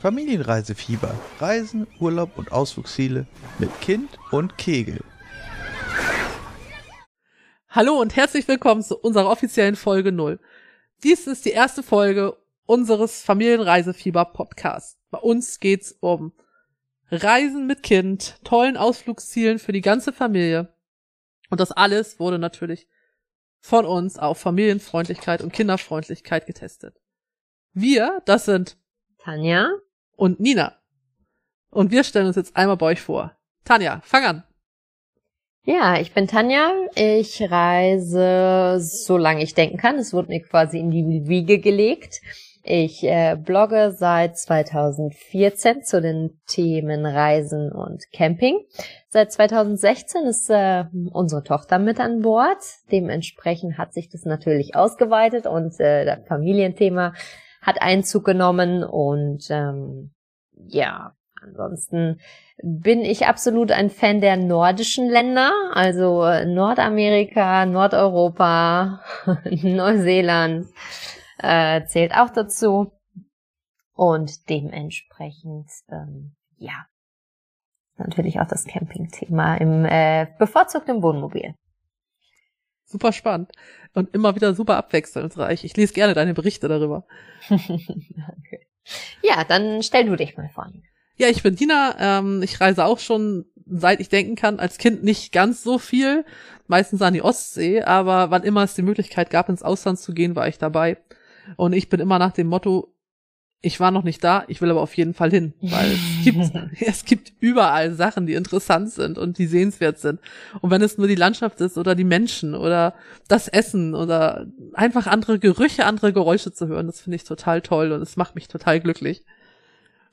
Familienreisefieber. Reisen, Urlaub und Ausflugsziele mit Kind und Kegel. Hallo und herzlich willkommen zu unserer offiziellen Folge 0. Dies ist die erste Folge unseres Familienreisefieber Podcasts. Bei uns geht's um Reisen mit Kind, tollen Ausflugszielen für die ganze Familie. Und das alles wurde natürlich von uns auf Familienfreundlichkeit und Kinderfreundlichkeit getestet. Wir, das sind Tanja und Nina. Und wir stellen uns jetzt einmal bei euch vor. Tanja, fang an. Ja, ich bin Tanja. Ich reise, solange ich denken kann. Es wurde mir quasi in die Wiege gelegt. Ich äh, blogge seit 2014 zu den Themen Reisen und Camping. Seit 2016 ist äh, unsere Tochter mit an Bord. Dementsprechend hat sich das natürlich ausgeweitet und äh, das Familienthema hat Einzug genommen und ähm, ja, ansonsten bin ich absolut ein Fan der nordischen Länder, also Nordamerika, Nordeuropa, Neuseeland äh, zählt auch dazu. Und dementsprechend, ähm, ja, natürlich auch das Campingthema im äh, bevorzugten Wohnmobil. Super spannend und immer wieder super abwechslungsreich. Ich lese gerne deine Berichte darüber. okay. Ja, dann stell du dich mal vor. Ja, ich bin Dina. Ähm, ich reise auch schon, seit ich denken kann, als Kind nicht ganz so viel. Meistens an die Ostsee, aber wann immer es die Möglichkeit gab, ins Ausland zu gehen, war ich dabei. Und ich bin immer nach dem Motto, ich war noch nicht da, ich will aber auf jeden Fall hin, weil es gibt, es gibt überall Sachen, die interessant sind und die sehenswert sind. Und wenn es nur die Landschaft ist oder die Menschen oder das Essen oder einfach andere Gerüche, andere Geräusche zu hören, das finde ich total toll und es macht mich total glücklich.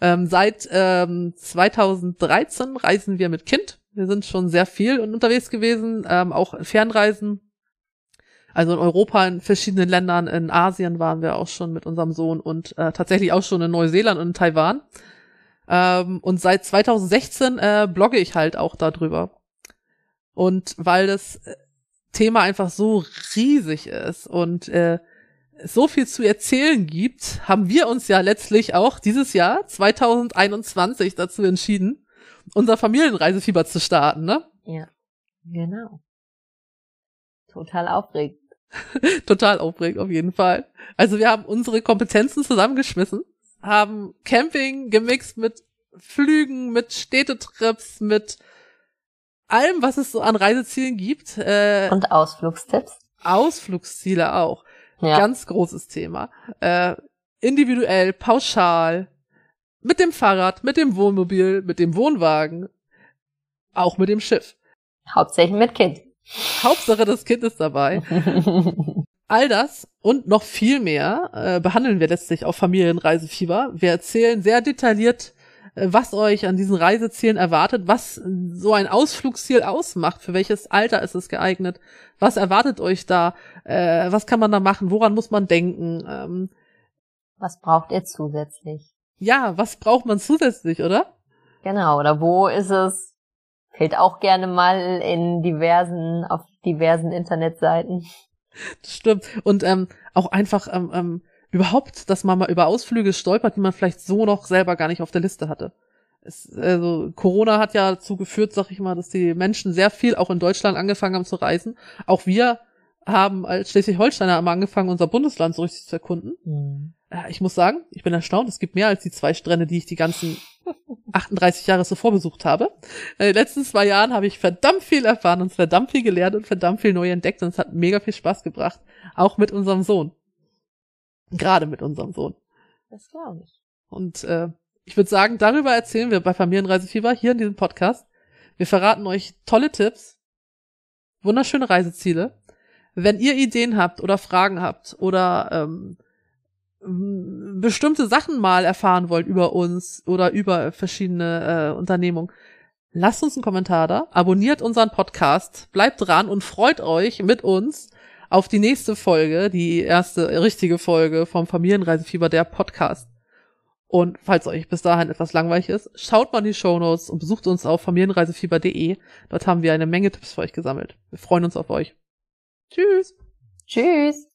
Ähm, seit ähm, 2013 reisen wir mit Kind. Wir sind schon sehr viel unterwegs gewesen, ähm, auch Fernreisen also in Europa, in verschiedenen Ländern, in Asien waren wir auch schon mit unserem Sohn und äh, tatsächlich auch schon in Neuseeland und in Taiwan. Ähm, und seit 2016 äh, blogge ich halt auch darüber. Und weil das äh, Thema einfach so riesig ist und äh, so viel zu erzählen gibt, haben wir uns ja letztlich auch dieses Jahr 2021 dazu entschieden, unser Familienreisefieber zu starten, ne? Ja, genau. Total aufregend. Total aufregend auf jeden Fall. Also wir haben unsere Kompetenzen zusammengeschmissen, haben Camping gemixt mit Flügen, mit Städtetrips, mit allem, was es so an Reisezielen gibt. Äh, Und Ausflugstipps. Ausflugsziele auch. Ja. Ganz großes Thema. Äh, individuell, pauschal, mit dem Fahrrad, mit dem Wohnmobil, mit dem Wohnwagen, auch mit dem Schiff. Hauptsächlich mit Kind. Hauptsache, das Kind ist dabei. All das und noch viel mehr äh, behandeln wir letztlich auf Familienreisefieber. Wir erzählen sehr detailliert, äh, was euch an diesen Reisezielen erwartet, was so ein Ausflugsziel ausmacht, für welches Alter ist es geeignet, was erwartet euch da, äh, was kann man da machen, woran muss man denken. Ähm, was braucht ihr zusätzlich? Ja, was braucht man zusätzlich, oder? Genau, oder wo ist es Fällt auch gerne mal in diversen, auf diversen Internetseiten. Das stimmt. Und ähm, auch einfach ähm, ähm, überhaupt, dass man mal über Ausflüge stolpert, die man vielleicht so noch selber gar nicht auf der Liste hatte. Es, also Corona hat ja dazu geführt, sag ich mal, dass die Menschen sehr viel auch in Deutschland angefangen haben zu reisen. Auch wir haben als Schleswig-Holsteiner einmal angefangen, unser Bundesland so richtig zu erkunden. Mhm. Ich muss sagen, ich bin erstaunt, es gibt mehr als die zwei Strände, die ich die ganzen 38 Jahre zuvor besucht habe. In den letzten zwei Jahren habe ich verdammt viel erfahren und verdammt viel gelernt und verdammt viel neu entdeckt und es hat mega viel Spaß gebracht. Auch mit unserem Sohn. Gerade mit unserem Sohn. Das glaube ich. Und äh, ich würde sagen, darüber erzählen wir bei Familienreisefieber hier in diesem Podcast. Wir verraten euch tolle Tipps, wunderschöne Reiseziele. Wenn ihr Ideen habt oder Fragen habt oder ähm, bestimmte Sachen mal erfahren wollt über uns oder über verschiedene äh, Unternehmungen, lasst uns einen Kommentar da, abonniert unseren Podcast, bleibt dran und freut euch mit uns auf die nächste Folge, die erste richtige Folge vom Familienreisefieber, der Podcast. Und falls euch bis dahin etwas langweilig ist, schaut mal in die Show Notes und besucht uns auf familienreisefieber.de. Dort haben wir eine Menge Tipps für euch gesammelt. Wir freuen uns auf euch. Tschüss. Tschüss.